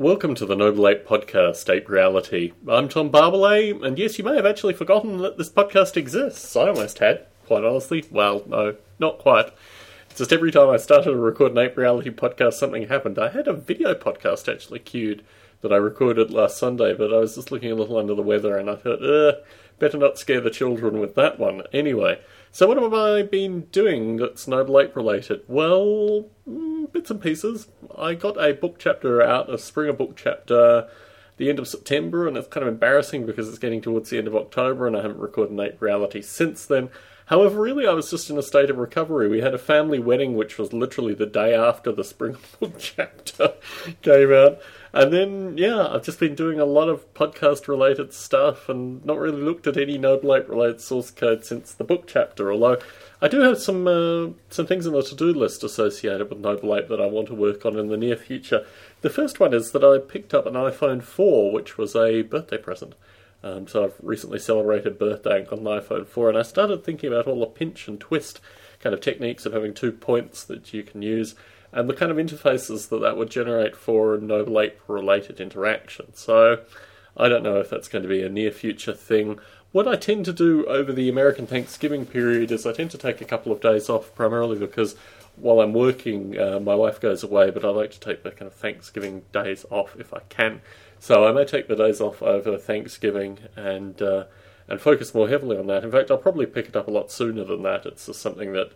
Welcome to the Noble Ape Podcast, Ape Reality. I'm Tom Barbalet, and yes, you may have actually forgotten that this podcast exists. I almost had, quite honestly. Well, no, not quite. Just every time I started to record an Ape Reality podcast, something happened. I had a video podcast actually queued that I recorded last Sunday, but I was just looking a little under the weather, and I thought, uh, better not scare the children with that one. Anyway, so what have I been doing that's Noble Ape related? Well, mm, bits and pieces. I got a book chapter out, a Springer book chapter, the end of September, and it's kind of embarrassing because it's getting towards the end of October, and I haven't recorded Ape Reality since then. However, really, I was just in a state of recovery. We had a family wedding, which was literally the day after the Springer book chapter came out. And then, yeah, I've just been doing a lot of podcast related stuff and not really looked at any Noble Ape related source code since the book chapter. Although I do have some uh, some things on the to do list associated with Noble Ape that I want to work on in the near future. The first one is that I picked up an iPhone 4, which was a birthday present. Um, so I've recently celebrated birthday on the iPhone 4, and I started thinking about all the pinch and twist kind of techniques of having two points that you can use and the kind of interfaces that that would generate for Noble Ape related interaction. So I don't know if that's going to be a near future thing. What I tend to do over the American Thanksgiving period is I tend to take a couple of days off, primarily because while I'm working, uh, my wife goes away, but I like to take the kind of Thanksgiving days off if I can. So I may take the days off over Thanksgiving and uh, and focus more heavily on that. In fact, I'll probably pick it up a lot sooner than that. It's just something that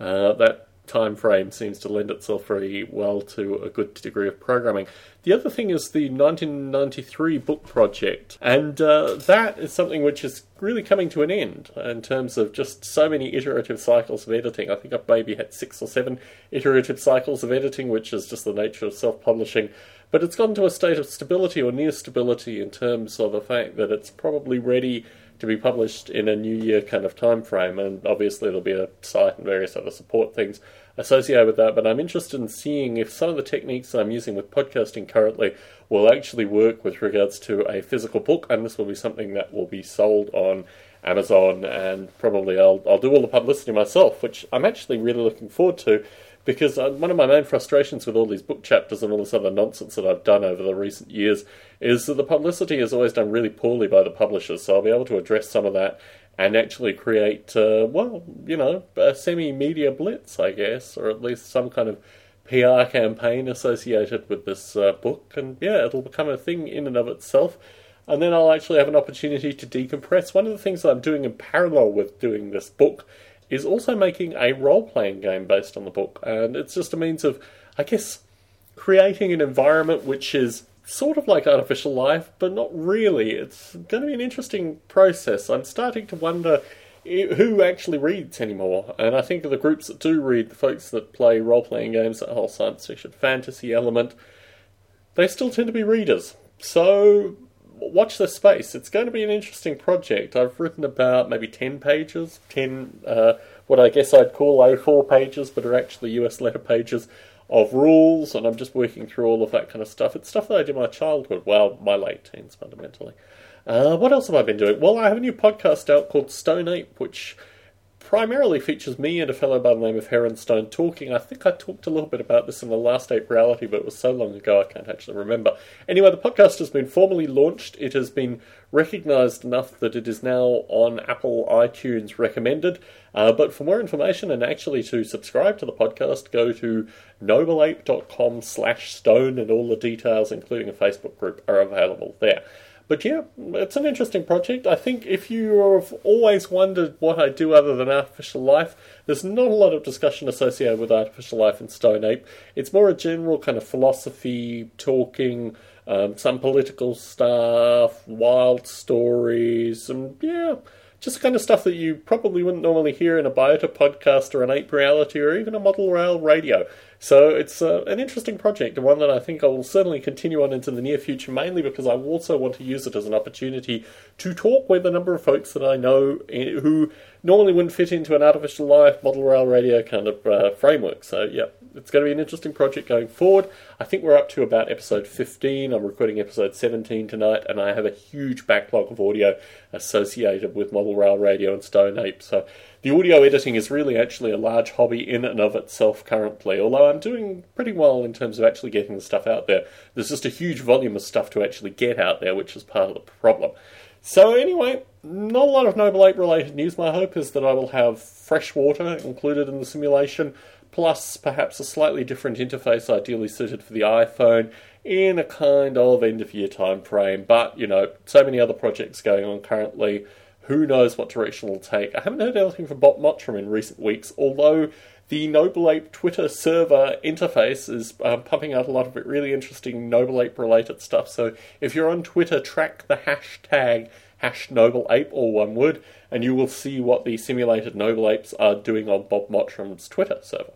uh, that time frame seems to lend itself very well to a good degree of programming. The other thing is the 1993 book project, and uh, that is something which is really coming to an end in terms of just so many iterative cycles of editing. I think I've maybe had six or seven iterative cycles of editing, which is just the nature of self publishing. But it's gone to a state of stability or near stability in terms of the fact that it's probably ready to be published in a new year kind of time frame, and obviously there'll be a site and various other support things associated with that. But I'm interested in seeing if some of the techniques I'm using with podcasting currently will actually work with regards to a physical book, and this will be something that will be sold on Amazon, and probably I'll I'll do all the publicity myself, which I'm actually really looking forward to because uh, one of my main frustrations with all these book chapters and all this other nonsense that I've done over the recent years is that the publicity is always done really poorly by the publishers. So I'll be able to address some of that and actually create, uh, well, you know, a semi media blitz, I guess, or at least some kind of PR campaign associated with this uh, book. And yeah, it'll become a thing in and of itself. And then I'll actually have an opportunity to decompress. One of the things that I'm doing in parallel with doing this book is also making a role playing game based on the book. And it's just a means of, I guess, creating an environment which is sort of like artificial life, but not really. It's going to be an interesting process. I'm starting to wonder who actually reads anymore. And I think the groups that do read, the folks that play role playing games, that whole science fiction fantasy element, they still tend to be readers. So watch this space. It's going to be an interesting project. I've written about maybe 10 pages, 10, uh, what I guess I'd call A4 pages, but are actually US letter pages of rules, and I'm just working through all of that kind of stuff. It's stuff that I did in my childhood, well, my late teens fundamentally. Uh, what else have I been doing? Well, I have a new podcast out called Stone Ape, which primarily features me and a fellow by the name of Heron Stone talking. I think I talked a little bit about this in the last Ape Reality, but it was so long ago I can't actually remember. Anyway, the podcast has been formally launched. It has been recognised enough that it is now on Apple iTunes recommended. Uh, but for more information and actually to subscribe to the podcast, go to nobleape.com slash stone and all the details, including a Facebook group, are available there. But yeah, it's an interesting project. I think if you have always wondered what I do other than artificial life, there's not a lot of discussion associated with artificial life in Stone Ape. It's more a general kind of philosophy, talking, um, some political stuff, wild stories, and yeah, just the kind of stuff that you probably wouldn't normally hear in a Biota podcast or an Ape Reality or even a Model Rail radio. So it's uh, an interesting project and one that I think I will certainly continue on into the near future, mainly because I also want to use it as an opportunity to talk with a number of folks that I know who normally wouldn't fit into an artificial life, Model Rail radio kind of uh, framework. So, yeah, it's going to be an interesting project going forward. I think we're up to about episode 15. I'm recording episode 17 tonight, and I have a huge backlog of audio associated with Model Rail Radio and Stone Ape. So the audio editing is really actually a large hobby in and of itself currently, although I'm doing pretty well in terms of actually getting the stuff out there. There's just a huge volume of stuff to actually get out there, which is part of the problem. So, anyway, not a lot of Noble Ape related news. My hope is that I will have fresh water included in the simulation, plus perhaps a slightly different interface ideally suited for the iPhone in a kind of end of year time frame. But, you know, so many other projects going on currently. Who knows what direction it'll take? I haven't heard anything from Bob Mottram in recent weeks, although the Noble Ape Twitter server interface is um, pumping out a lot of really interesting Noble Ape related stuff. So if you're on Twitter, track the hashtag hash Noble Ape, or one word, and you will see what the simulated Noble Apes are doing on Bob Mottram's Twitter server.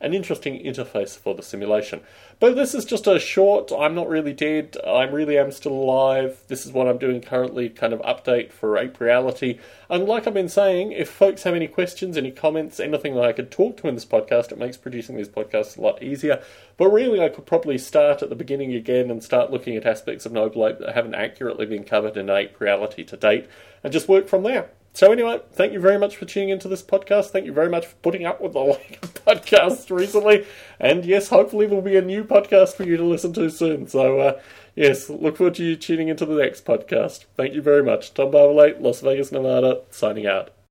An interesting interface for the simulation. But this is just a short, I'm not really dead, I really am still alive, this is what I'm doing currently, kind of update for Ape Reality. And like I've been saying, if folks have any questions, any comments, anything that I could talk to in this podcast, it makes producing these podcasts a lot easier. But really, I could probably start at the beginning again and start looking at aspects of Noble Ape that haven't accurately been covered in Ape Reality to date, and just work from there. So anyway, thank you very much for tuning into this podcast. Thank you very much for putting up with the lack of podcasts recently. And yes, hopefully there'll be a new podcast for you to listen to soon. So uh, yes, look forward to you tuning into the next podcast. Thank you very much. Tom Barbalet, Las Vegas, Nevada, signing out.